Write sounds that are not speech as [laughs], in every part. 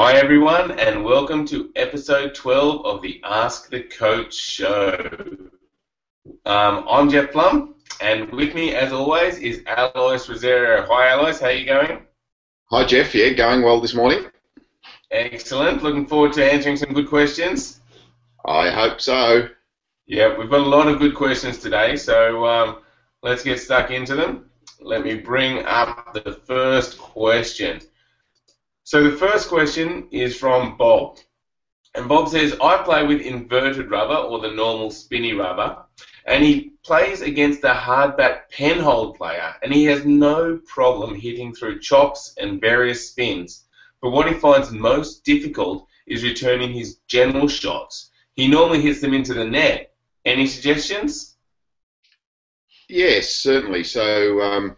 Hi, everyone, and welcome to episode 12 of the Ask the Coach show. Um, I'm Jeff Plumb, and with me, as always, is Alois Rosario. Hi, Alois, how are you going? Hi, Jeff. Yeah, going well this morning. Excellent. Looking forward to answering some good questions. I hope so. Yeah, we've got a lot of good questions today, so um, let's get stuck into them. Let me bring up the first question. So the first question is from Bob. And Bob says, I play with inverted rubber or the normal spinny rubber, and he plays against a hardbat penhold player, and he has no problem hitting through chops and various spins. But what he finds most difficult is returning his general shots. He normally hits them into the net. Any suggestions? Yes, certainly. So um,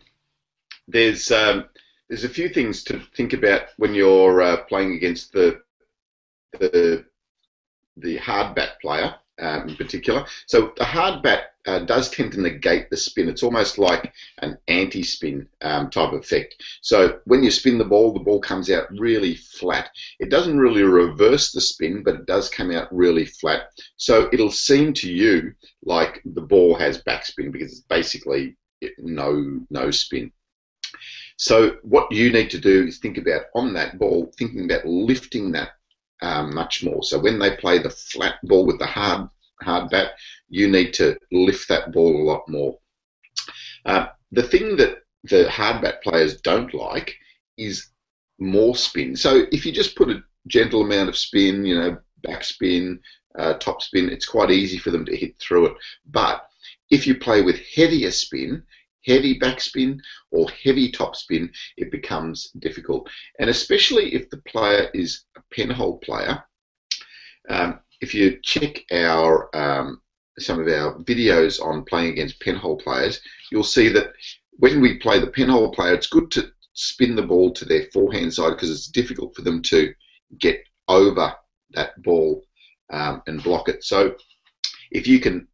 there's um, there's a few things to think about when you're uh, playing against the the the hard bat player um, in particular. So the hard bat uh, does tend to negate the spin. It's almost like an anti-spin um, type effect. So when you spin the ball, the ball comes out really flat. It doesn't really reverse the spin, but it does come out really flat. So it'll seem to you like the ball has backspin because it's basically no no spin. So what you need to do is think about on that ball, thinking about lifting that um, much more. So when they play the flat ball with the hard hard bat, you need to lift that ball a lot more. Uh, the thing that the hard bat players don't like is more spin. So if you just put a gentle amount of spin, you know, backspin, uh, top spin, it's quite easy for them to hit through it. But if you play with heavier spin, heavy backspin or heavy topspin, it becomes difficult. And especially if the player is a penhold player, um, if you check our um, some of our videos on playing against penhold players, you'll see that when we play the penhold player, it's good to spin the ball to their forehand side because it's difficult for them to get over that ball um, and block it. So if you can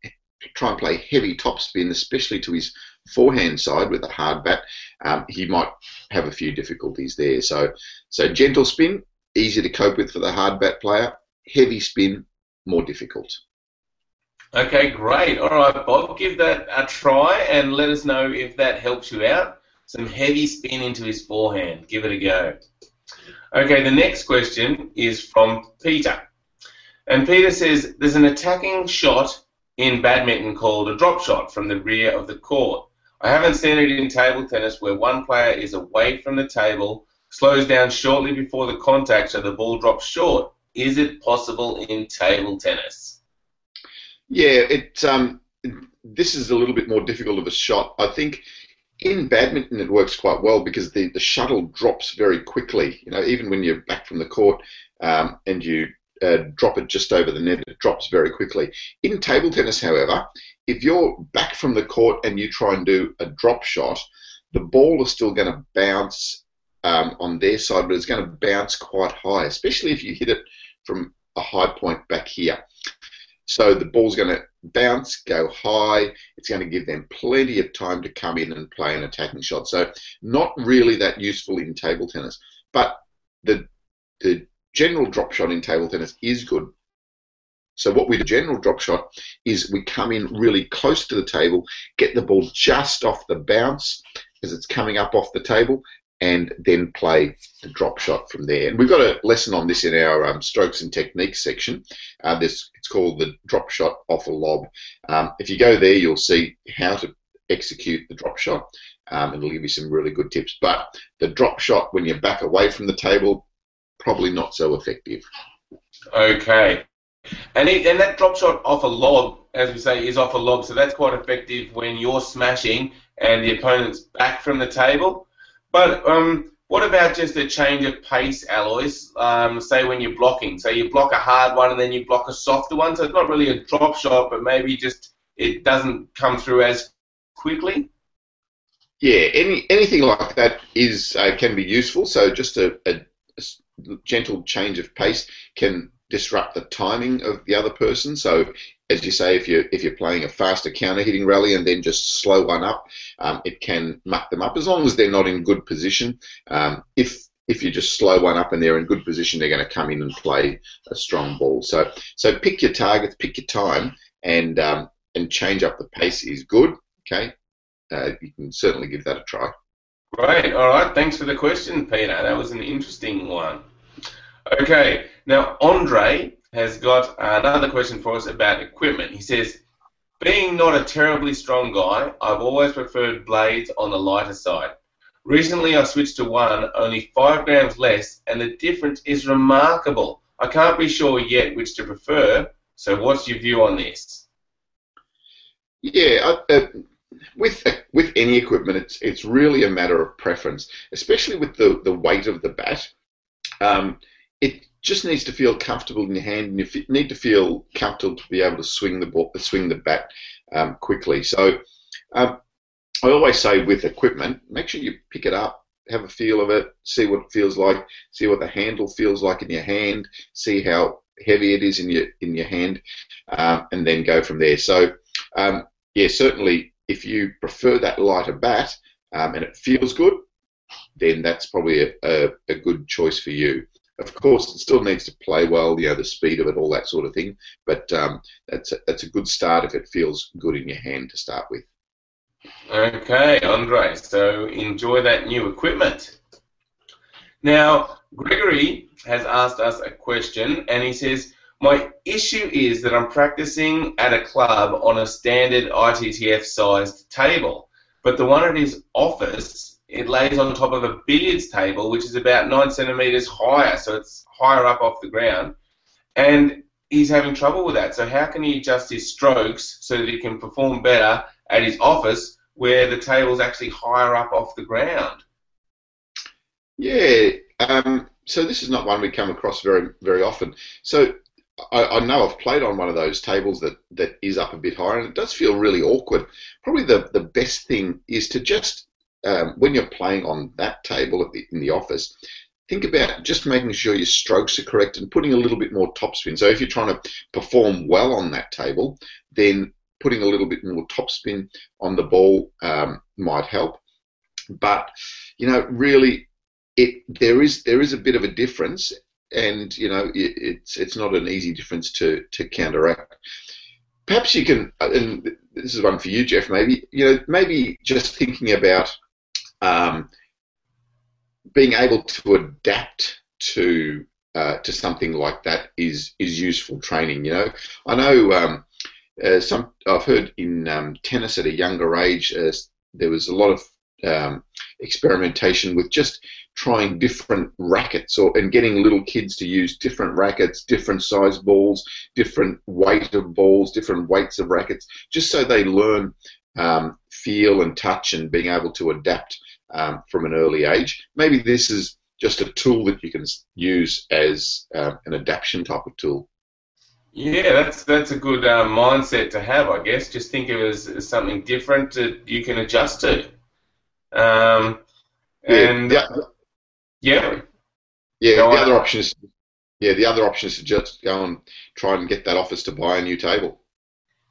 try and play heavy topspin, especially to his forehand side with a hard bat, um, he might have a few difficulties there. So, so gentle spin, easy to cope with for the hard bat player. Heavy spin, more difficult. Okay, great. All right, Bob, give that a try and let us know if that helps you out. Some heavy spin into his forehand. Give it a go. Okay, the next question is from Peter. And Peter says there's an attacking shot in badminton called a drop shot from the rear of the court. I haven't seen it in table tennis where one player is away from the table, slows down shortly before the contact so the ball drops short. Is it possible in table tennis? Yeah, it. Um, this is a little bit more difficult of a shot. I think in badminton it works quite well because the, the shuttle drops very quickly. You know, even when you're back from the court um, and you uh, drop it just over the net, it drops very quickly. In table tennis, however, if you're back from the court and you try and do a drop shot, the ball is still going to bounce um, on their side, but it's going to bounce quite high, especially if you hit it from a high point back here. So the ball's going to bounce, go high. It's going to give them plenty of time to come in and play an attacking shot. So not really that useful in table tennis. But the the general drop shot in table tennis is good so what we do, general drop shot, is we come in really close to the table, get the ball just off the bounce as it's coming up off the table, and then play the drop shot from there. And we've got a lesson on this in our um, strokes and techniques section. Uh, this it's called the drop shot off a lob. Um, if you go there, you'll see how to execute the drop shot. Um, it'll give you some really good tips. But the drop shot when you're back away from the table, probably not so effective. Okay. And, it, and that drop shot off a lob, as we say, is off a lob, so that's quite effective when you're smashing and the opponent's back from the table. But um, what about just a change of pace, Alois? Um, say when you're blocking, so you block a hard one and then you block a softer one, so it's not really a drop shot, but maybe just it doesn't come through as quickly. Yeah, any anything like that is uh, can be useful. So just a, a gentle change of pace can disrupt the timing of the other person. So, as you say, if you're if you're playing a faster counter hitting rally and then just slow one up, um, it can muck them up as long as they're not in good position. Um, if if you just slow one up and they're in good position, they're going to come in and play a strong ball. So, so pick your targets, pick your time, and um, and change up the pace is good. Okay, uh, you can certainly give that a try. Great. All right. Thanks for the question, Peter. That was an interesting one. Okay. Now, Andre has got another question for us about equipment. He says, being not a terribly strong guy, I've always preferred blades on the lighter side. Recently, I switched to one, only 5 grams less, and the difference is remarkable. I can't be sure yet which to prefer, so what's your view on this? Yeah, uh, with with any equipment, it's it's really a matter of preference, especially with the, the weight of the bat. Um, it just needs to feel comfortable in your hand, and you need to feel comfortable to be able to swing the ball, swing the bat um, quickly. So, um, I always say with equipment, make sure you pick it up, have a feel of it, see what it feels like, see what the handle feels like in your hand, see how heavy it is in your in your hand, um, and then go from there. So, um, yeah, certainly if you prefer that lighter bat um, and it feels good, then that's probably a, a, a, good choice for you. Of course, it still needs to play well, you know, the speed of it, all that sort of thing. But um, that's a, that's a good start if it feels good in your hand to start with. Okay, Andre. So enjoy that new equipment. Now, Gregory has asked us a question, and he says, my issue is that I'm practicing at a club on a standard ITTF sized table, but the one at his office, it lays on top of a billiards table, which is about nine centimeters higher, so it's higher up off the ground, and he's having trouble with that. So how can he adjust his strokes so that he can perform better at his office where the table's actually higher up off the ground? Yeah, um, so this is not one we come across very very often. So I, I, know I've played on one of those tables that, that is up a bit higher, and it does feel really awkward. Probably the, the best thing is to just, um, when you're playing on that table the, in the office, think about just making sure your strokes are correct and putting a little bit more topspin. So if you're trying to perform well on that table, then putting a little bit more topspin on the ball um, might help. But you know, really, it there is there is a bit of a difference, and you know it, it's it's not an easy difference to to counteract. Perhaps you can, and this is one for you, Jeff. Maybe you know maybe just thinking about um, being able to adapt to uh, to something like that is is useful training. You know, I know um, uh, some I've heard in um, tennis at a younger age uh, there was a lot of um, experimentation with just trying different rackets or and getting little kids to use different rackets, different size balls, different weight of balls, different weights of rackets, just so they learn um, feel and touch and being able to adapt um, from an early age. Maybe this is just a tool that you can use as uh, an adaptation type of tool. Yeah, that's that's a good uh, mindset to have, I guess. Just think of it as, as something different that you can adjust to. Um, and yeah, yeah. Yeah, the other option is yeah, the other option is to just go and try and get that office to buy a new table.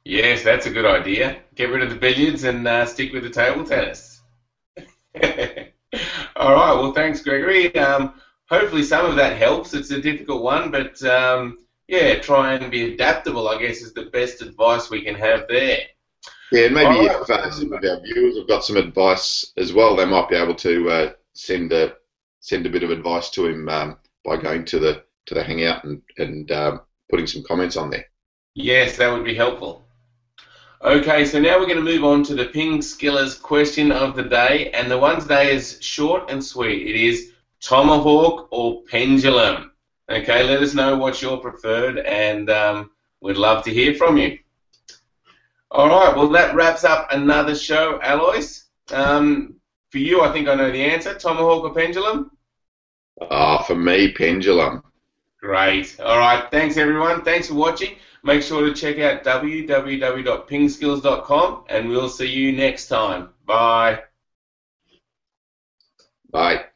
Yes, that's a good idea. Get rid of the billiards and uh, stick with the table tennis. [laughs] All right. Well, thanks, Gregory. Um, hopefully, some of that helps. It's a difficult one, but um, yeah, try and be adaptable. I guess is the best advice we can have there. Yeah, and maybe right. if uh, some of our viewers have got some advice as well, they might be able to uh, send a send a bit of advice to him um, by going to the to the hangout and and um, putting some comments on there. Yes, that would be helpful. Okay, so now we're going to move on to the Ping Skillers question of the day, and the one today is short and sweet. It is tomahawk or pendulum. Okay, let us know what's your preferred, and um, we'd love to hear from you. All right, well that wraps up another show, Alois. Um, for you, I think I know the answer. Tomahawk or pendulum? Ah, for me, pendulum. Great. All right. Thanks, everyone. Thanks for watching. Make sure to check out www.pingskills.com, and we'll see you next time. Bye. Bye.